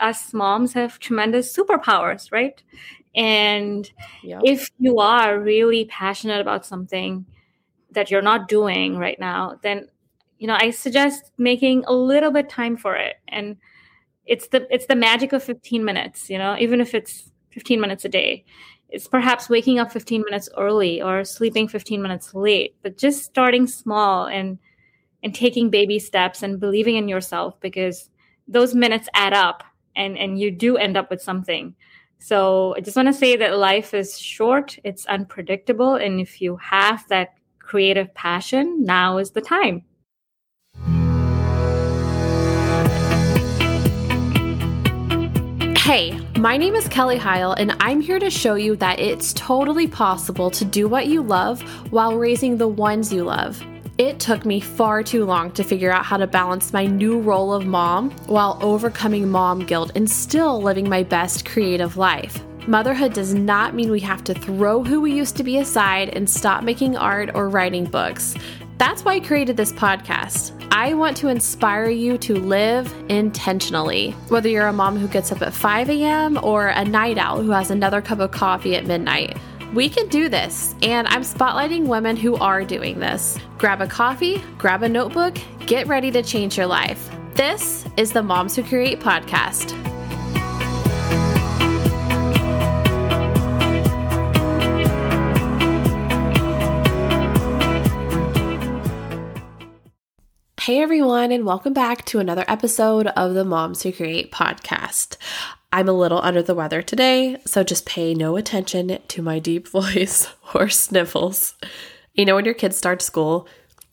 us moms have tremendous superpowers, right? And yep. if you are really passionate about something that you're not doing right now, then you know, I suggest making a little bit time for it. And it's the it's the magic of 15 minutes, you know, even if it's 15 minutes a day. It's perhaps waking up 15 minutes early or sleeping 15 minutes late, but just starting small and and taking baby steps and believing in yourself because those minutes add up and and you do end up with something so i just want to say that life is short it's unpredictable and if you have that creative passion now is the time Hey, my name is Kelly Heil, and I'm here to show you that it's totally possible to do what you love while raising the ones you love. It took me far too long to figure out how to balance my new role of mom while overcoming mom guilt and still living my best creative life. Motherhood does not mean we have to throw who we used to be aside and stop making art or writing books. That's why I created this podcast. I want to inspire you to live intentionally. Whether you're a mom who gets up at 5 a.m. or a night owl who has another cup of coffee at midnight. We can do this, and I'm spotlighting women who are doing this. Grab a coffee, grab a notebook, get ready to change your life. This is the Moms Who Create podcast. Hey everyone, and welcome back to another episode of the Moms Who Create podcast. I'm a little under the weather today, so just pay no attention to my deep voice or sniffles. You know, when your kids start school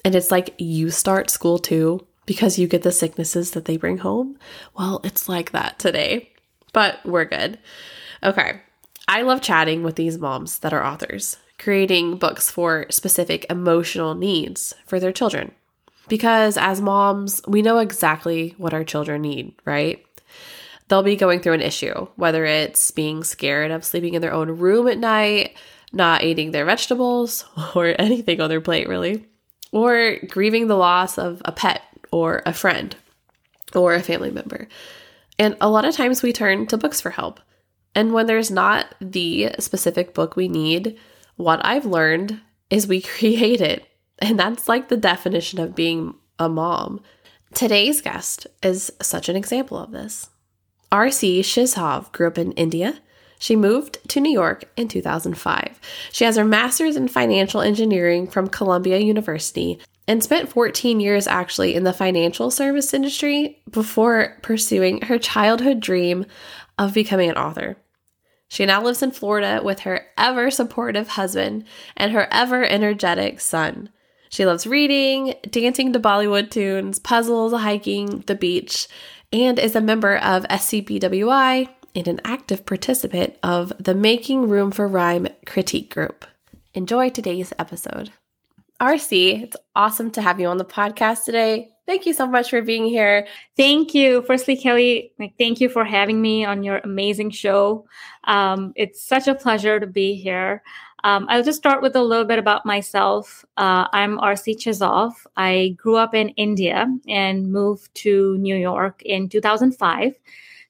and it's like you start school too because you get the sicknesses that they bring home? Well, it's like that today, but we're good. Okay, I love chatting with these moms that are authors, creating books for specific emotional needs for their children. Because as moms, we know exactly what our children need, right? They'll be going through an issue, whether it's being scared of sleeping in their own room at night, not eating their vegetables, or anything on their plate, really, or grieving the loss of a pet or a friend or a family member. And a lot of times we turn to books for help. And when there's not the specific book we need, what I've learned is we create it. And that's like the definition of being a mom. Today's guest is such an example of this. R.C. Shizhav grew up in India. She moved to New York in 2005. She has her master's in financial engineering from Columbia University and spent 14 years actually in the financial service industry before pursuing her childhood dream of becoming an author. She now lives in Florida with her ever supportive husband and her ever energetic son. She loves reading, dancing to Bollywood tunes, puzzles, hiking, the beach, and is a member of SCBWI and an active participant of the Making Room for Rhyme critique group. Enjoy today's episode. RC, it's awesome to have you on the podcast today. Thank you so much for being here. Thank you. Firstly, Kelly, like, thank you for having me on your amazing show. Um, it's such a pleasure to be here. Um, I'll just start with a little bit about myself. Uh, I'm RC Chizov. I grew up in India and moved to New York in 2005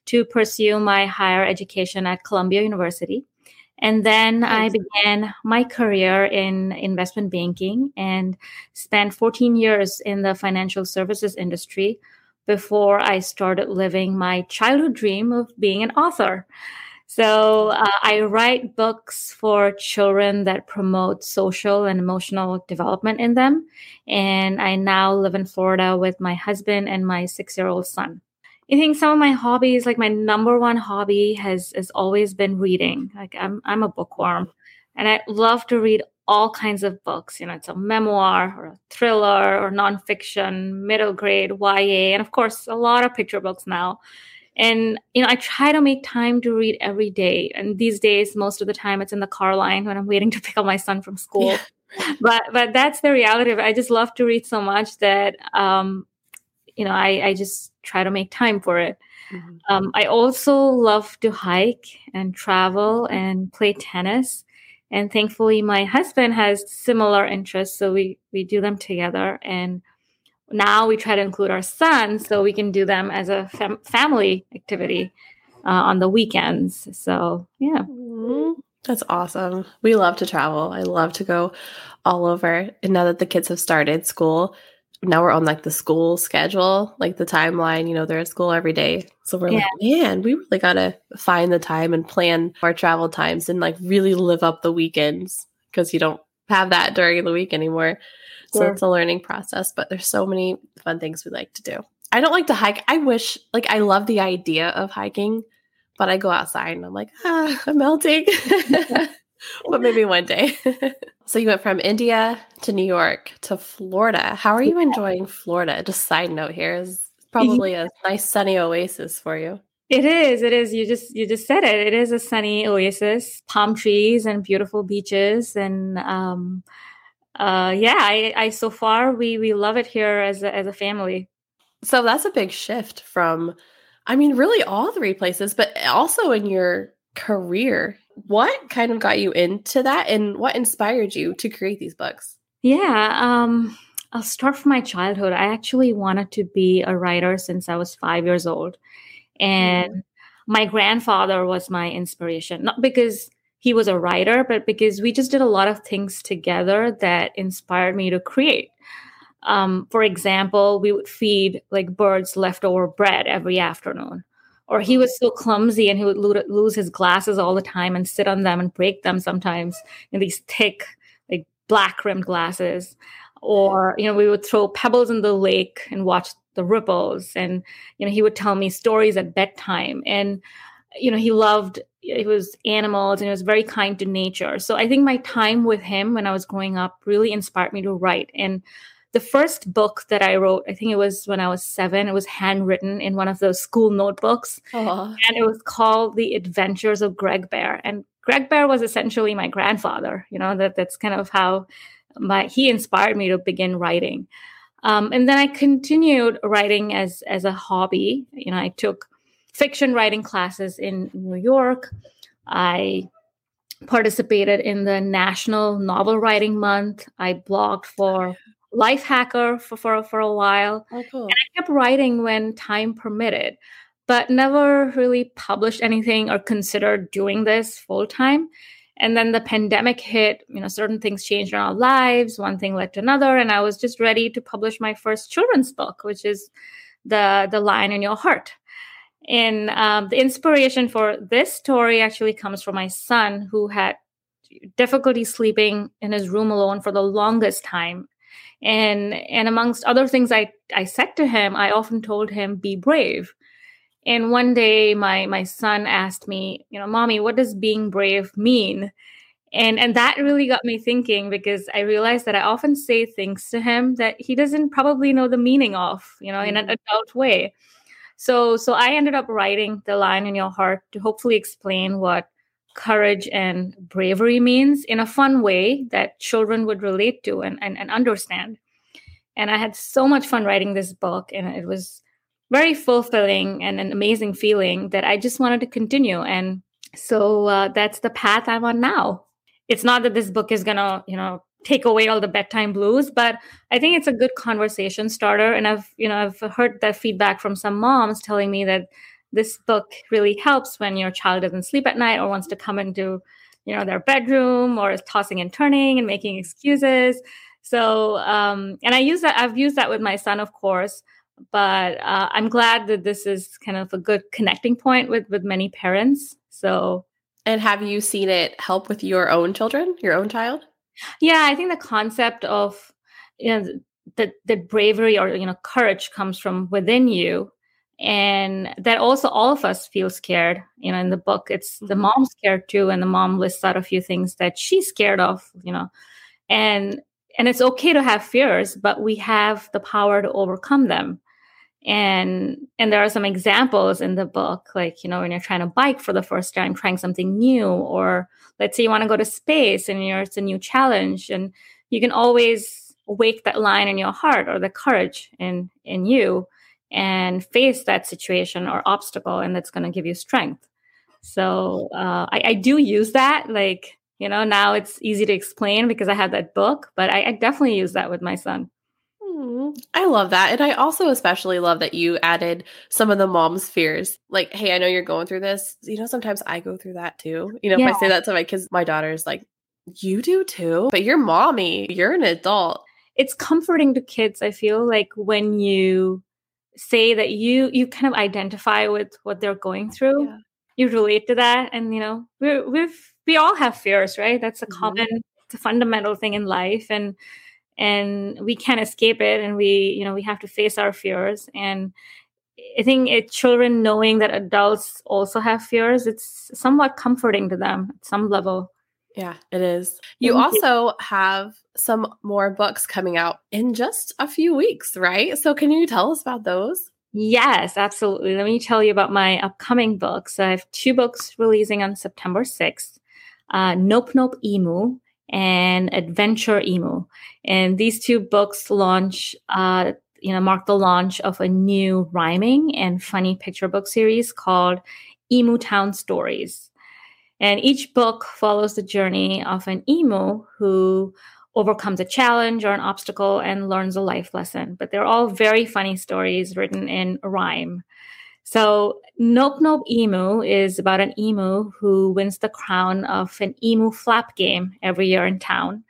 to pursue my higher education at Columbia University. And then I began my career in investment banking and spent 14 years in the financial services industry before I started living my childhood dream of being an author. So uh, I write books for children that promote social and emotional development in them. And I now live in Florida with my husband and my six year old son. I think some of my hobbies, like my number one hobby, has has always been reading. Like I'm I'm a bookworm, and I love to read all kinds of books. You know, it's a memoir or a thriller or nonfiction, middle grade, YA, and of course a lot of picture books now and you know i try to make time to read every day. And these days most of the time it's in the car line when i'm waiting to pick up my son from school. Yeah. but but that's the reality of it. I just love to read so much that um you know i i just try to make time for it. Mm-hmm. um i also love to hike and travel and play tennis. And thankfully my husband has similar interests so we we do them together. And now we try to include our sons so we can do them as a fam- family activity uh, on the weekends. So, yeah. Mm-hmm. That's awesome. We love to travel. I love to go all over. And now that the kids have started school, now we're on like the school schedule, like the timeline, you know, they're at school every day. So we're yeah. like, man, we really got to find the time and plan our travel times and like really live up the weekends because you don't have that during the week anymore. So yeah. it's a learning process, but there's so many fun things we like to do. I don't like to hike. I wish, like, I love the idea of hiking, but I go outside and I'm like, ah, I'm melting. but maybe one day. so you went from India to New York to Florida. How are you enjoying Florida? Just side note here is probably a nice sunny oasis for you. It is. It is. You just you just said it. It is a sunny oasis, palm trees and beautiful beaches, and um, uh, yeah. I, I so far we we love it here as a, as a family. So that's a big shift from, I mean, really all three places, but also in your career. What kind of got you into that, and what inspired you to create these books? Yeah. Um, I'll start from my childhood. I actually wanted to be a writer since I was five years old. And mm-hmm. my grandfather was my inspiration, not because he was a writer, but because we just did a lot of things together that inspired me to create. Um, for example, we would feed like birds leftover bread every afternoon. Or he was so clumsy and he would lo- lose his glasses all the time and sit on them and break them sometimes in these thick, like black rimmed glasses. Or, you know, we would throw pebbles in the lake and watch the ripples and you know he would tell me stories at bedtime and you know he loved it was animals and it was very kind to nature. So i think my time with him when i was growing up really inspired me to write. And the first book that i wrote i think it was when i was seven it was handwritten in one of those school notebooks. Aww. and it was called the adventures of greg bear. And greg bear was essentially my grandfather you know that that's kind of how my he inspired me to begin writing. Um, and then I continued writing as as a hobby. You know, I took fiction writing classes in New York. I participated in the National Novel Writing Month. I blogged for Lifehacker for, for, for a while. Oh, cool. And I kept writing when time permitted, but never really published anything or considered doing this full time and then the pandemic hit you know certain things changed in our lives one thing led to another and i was just ready to publish my first children's book which is the the lion in your heart and um, the inspiration for this story actually comes from my son who had difficulty sleeping in his room alone for the longest time and and amongst other things i i said to him i often told him be brave and one day my my son asked me, you know, "Mommy, what does being brave mean?" And and that really got me thinking because I realized that I often say things to him that he doesn't probably know the meaning of, you know, mm-hmm. in an mm-hmm. adult way. So so I ended up writing The Lion in Your Heart to hopefully explain what courage and bravery means in a fun way that children would relate to and, and, and understand. And I had so much fun writing this book, and it was very fulfilling and an amazing feeling that I just wanted to continue. And so uh, that's the path I'm on now. It's not that this book is gonna, you know, take away all the bedtime blues, but I think it's a good conversation starter. And I've, you know, I've heard that feedback from some moms telling me that this book really helps when your child doesn't sleep at night or wants to come into, you know, their bedroom or is tossing and turning and making excuses. So, um, and I use that. I've used that with my son, of course but uh, i'm glad that this is kind of a good connecting point with with many parents so and have you seen it help with your own children your own child yeah i think the concept of you know that the bravery or you know courage comes from within you and that also all of us feel scared. You know in the book it's the mm-hmm. mom's scared too and the mom lists out a few things that she's scared of you know. And and it's okay to have fears but we have the power to overcome them and and there are some examples in the book like you know when you're trying to bike for the first time trying something new or let's say you want to go to space and you're, it's a new challenge and you can always wake that lion in your heart or the courage in in you and face that situation or obstacle and that's going to give you strength. So uh, I, I, do use that like you know now it's easy to explain because i have that book but I, I definitely use that with my son Mm, I love that. And I also especially love that you added some of the mom's fears. Like, hey, I know you're going through this. You know, sometimes I go through that too. You know, yeah. if I say that to my kids, my daughter's like, you do too, but you're mommy, you're an adult. It's comforting to kids, I feel like when you say that you you kind of identify with what they're going through. Yeah. You relate to that. And you know, we we've we all have fears, right? That's a mm-hmm. common, it's a fundamental thing in life. And and we can't escape it and we you know we have to face our fears and i think it, children knowing that adults also have fears it's somewhat comforting to them at some level yeah it is you Thank also you. have some more books coming out in just a few weeks right so can you tell us about those Yes, absolutely. Let me tell you about my upcoming books. I have two books releasing on September 6th uh, Nope Nope Emu and Adventure Emu. And these two books launch, uh, you know, mark the launch of a new rhyming and funny picture book series called Emu Town Stories. And each book follows the journey of an emu who overcomes a challenge or an obstacle and learns a life lesson. But they're all very funny stories written in rhyme. So, Nope Nope Emu is about an emu who wins the crown of an emu flap game every year in town.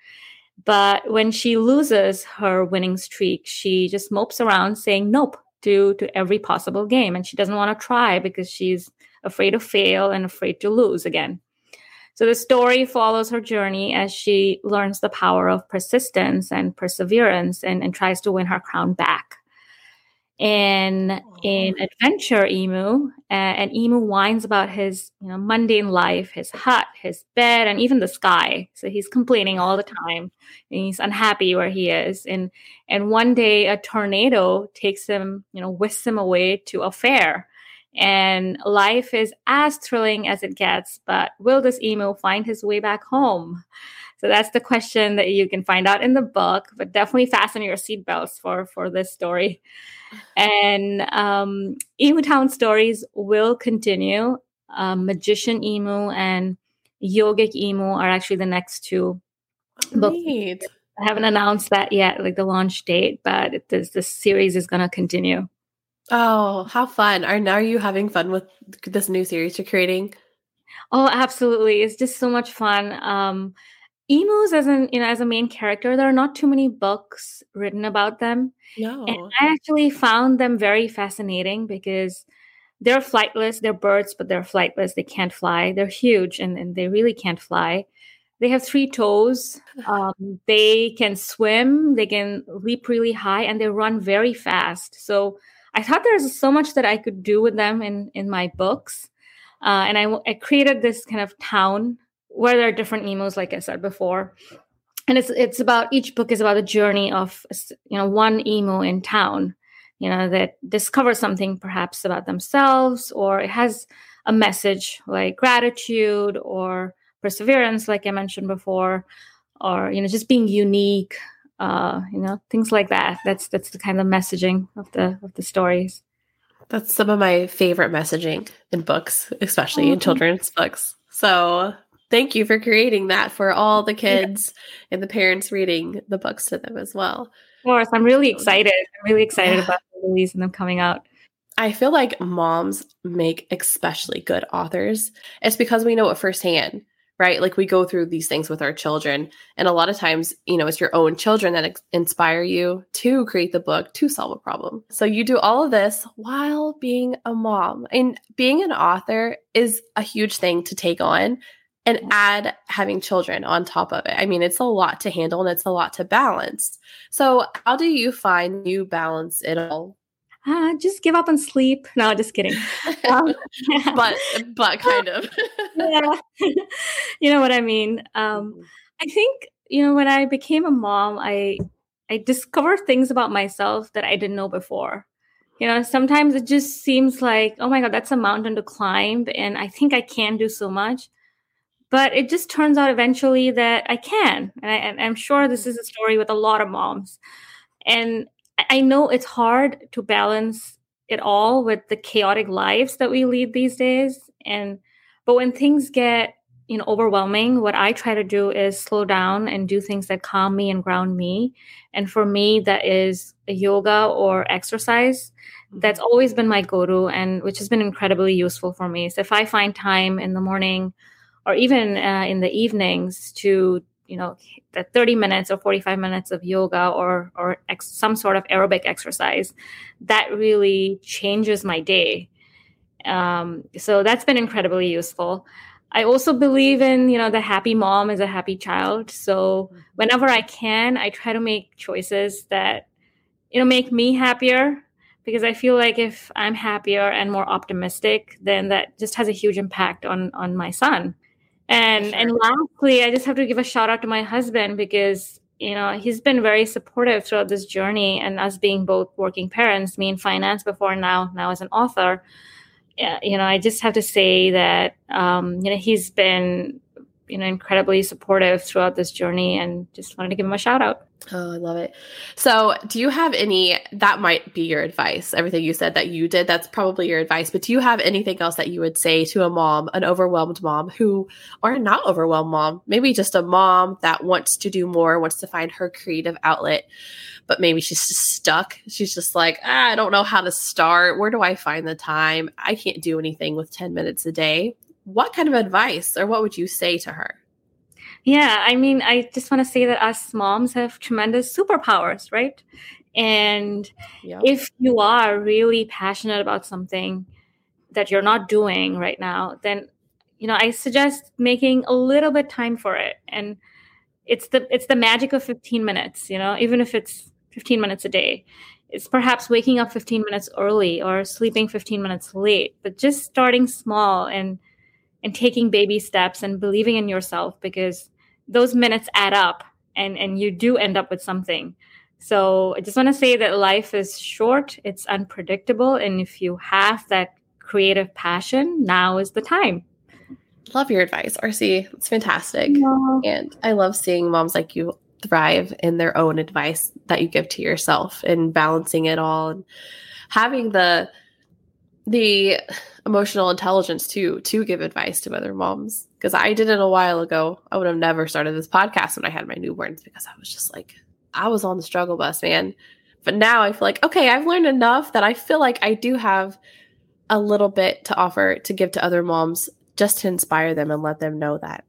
But when she loses her winning streak, she just mopes around saying nope to, to every possible game. And she doesn't want to try because she's afraid to fail and afraid to lose again. So the story follows her journey as she learns the power of persistence and perseverance and, and tries to win her crown back. And in Adventure Emu, uh, an emu whines about his you know mundane life, his hut, his bed, and even the sky. So he's complaining all the time. And he's unhappy where he is. And and one day a tornado takes him, you know, whisks him away to a fair. And life is as thrilling as it gets, but will this emu find his way back home? So that's the question that you can find out in the book, but definitely fasten your seatbelts for for this story. And um, Emu Town stories will continue. Um, Magician Emu and Yogic Emu are actually the next two books. I haven't announced that yet, like the launch date, but it, this this series is going to continue. Oh, how fun! Are now are you having fun with this new series you're creating? Oh, absolutely! It's just so much fun. Um, emus as an you know as a main character there are not too many books written about them. No. And i actually found them very fascinating because they're flightless they're birds but they're flightless. They can't fly. They're huge and, and they really can't fly. They have three toes. Um, they can swim they can leap really high and they run very fast. So i thought there's so much that i could do with them in in my books. Uh, and I, I created this kind of town where there are different emus, like I said before. And it's it's about each book is about the journey of you know one emu in town, you know that discovers something perhaps about themselves, or it has a message like gratitude or perseverance, like I mentioned before, or you know just being unique, uh, you know things like that. That's that's the kind of messaging of the of the stories. That's some of my favorite messaging in books, especially mm-hmm. in children's books. So thank you for creating that for all the kids yeah. and the parents reading the books to them as well. Of course, I'm really excited. I'm really excited yeah. about the release and them coming out. I feel like moms make especially good authors. It's because we know it firsthand, right? Like we go through these things with our children. And a lot of times, you know, it's your own children that ex- inspire you to create the book to solve a problem. So you do all of this while being a mom. And being an author is a huge thing to take on and add having children on top of it. I mean, it's a lot to handle and it's a lot to balance. So, how do you find you balance it all? Uh, just give up on sleep. No, just kidding. Um, but but kind of. yeah, you know what I mean. Um, mm-hmm. I think you know when I became a mom, I I discovered things about myself that I didn't know before. You know, sometimes it just seems like, oh my god, that's a mountain to climb, and I think I can do so much but it just turns out eventually that I can. And, I, am sure this is a story with a lot of moms. And I know it's hard to balance it all with the chaotic lives that we lead these days. And but when things get you know overwhelming what i try to do is slow down and do things that calm me and ground me and for me that is yoga or exercise mm-hmm. that's always been my go-to and which has been incredibly useful for me so if i find time in the morning or even uh, in the evenings to you know the 30 minutes or 45 minutes of yoga or or ex- some sort of aerobic exercise that really changes my day um, so that's been incredibly useful I also believe in, you know, the happy mom is a happy child. So mm-hmm. whenever I can, I try to make choices that, you know, make me happier because I feel like if I'm happier and more optimistic, then that just has a huge impact on on my son. And sure. and lastly, I just have to give a shout out to my husband because you know he's been very supportive throughout this journey and us being both working parents, me in finance before now now as an author you know, I just have to say that um, you know he's been you know incredibly supportive throughout this journey, and just wanted to give him a shout out. Oh, I love it. So, do you have any that might be your advice? Everything you said that you did, that's probably your advice, but do you have anything else that you would say to a mom, an overwhelmed mom who or not overwhelmed mom, maybe just a mom that wants to do more, wants to find her creative outlet, but maybe she's just stuck. She's just like, ah, I don't know how to start. Where do I find the time? I can't do anything with 10 minutes a day. What kind of advice or what would you say to her? Yeah, I mean, I just want to say that us moms have tremendous superpowers, right? And yep. if you are really passionate about something that you're not doing right now, then you know, I suggest making a little bit time for it. And it's the it's the magic of 15 minutes, you know, even if it's 15 minutes a day. It's perhaps waking up 15 minutes early or sleeping 15 minutes late, but just starting small and and taking baby steps and believing in yourself because those minutes add up and and you do end up with something. So i just want to say that life is short it's unpredictable and if you have that creative passion now is the time. Love your advice rc it's fantastic. And i love seeing moms like you thrive in their own advice that you give to yourself and balancing it all and having the the emotional intelligence too to give advice to other moms because I did it a while ago. I would have never started this podcast when I had my newborns because I was just like I was on the struggle bus, man. But now I feel like okay, I've learned enough that I feel like I do have a little bit to offer to give to other moms just to inspire them and let them know that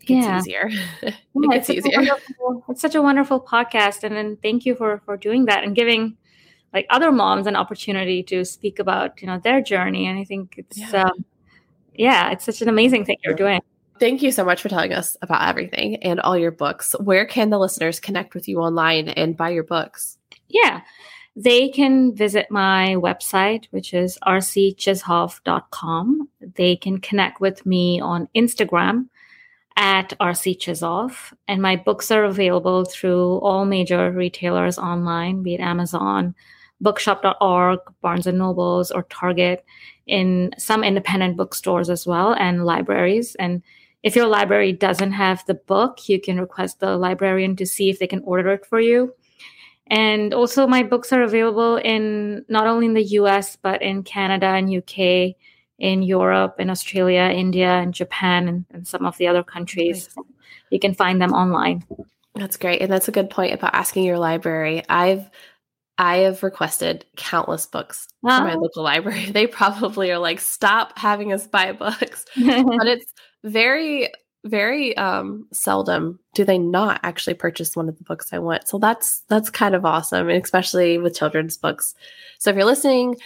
it gets yeah. easier. it yeah, gets it's easier. It's such a wonderful podcast and then thank you for for doing that and giving like other moms an opportunity to speak about you know their journey and i think it's yeah, um, yeah it's such an amazing thing you're doing. Thank you so much for telling us about everything and all your books. Where can the listeners connect with you online and buy your books? Yeah. They can visit my website, which is rcchishoff.com. They can connect with me on Instagram at rcchishoff. And my books are available through all major retailers online, be it Amazon, bookshop.org, Barnes and Nobles, or Target, in some independent bookstores as well, and libraries. And if your library doesn't have the book, you can request the librarian to see if they can order it for you. And also, my books are available in not only in the US, but in Canada and UK, in Europe, in Australia, India, and Japan, and, and some of the other countries. Nice. You can find them online. That's great. And that's a good point about asking your library. I've I have requested countless books wow. from my local library. They probably are like, stop having us buy books. but it's very, very um seldom do they not actually purchase one of the books I want. So that's that's kind of awesome, and especially with children's books. So if you're listening,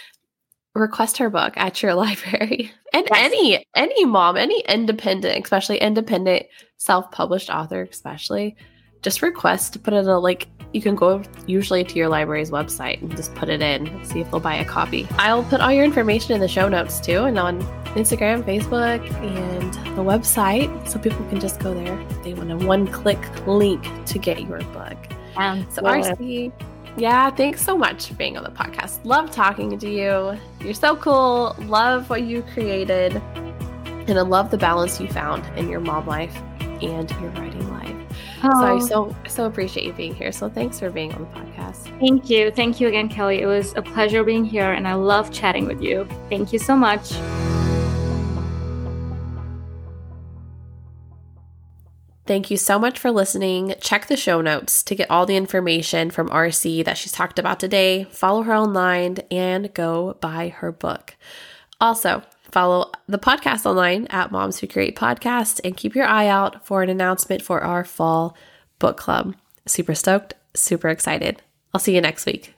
request her book at your library. And yes. any any mom, any independent, especially independent self-published author, especially just request to put it in a like you can go usually to your library's website and just put it in see if they'll buy a copy. I'll put all your information in the show notes too and on instagram facebook and the website so people can just go there. They want a one-click link to get your book. Um, so rc yeah thanks so much for being on the podcast. Love talking to you. You're so cool. Love what you created and i love the balance you found in your mom life and your writing life Oh. So I so so appreciate you being here. So thanks for being on the podcast. Thank you. Thank you again, Kelly. It was a pleasure being here and I love chatting with you. Thank you so much. Thank you so much for listening. Check the show notes to get all the information from RC that she's talked about today. Follow her online and go buy her book. Also, follow the podcast online at Moms Who Create Podcast and keep your eye out for an announcement for our fall book club. Super stoked, super excited. I'll see you next week.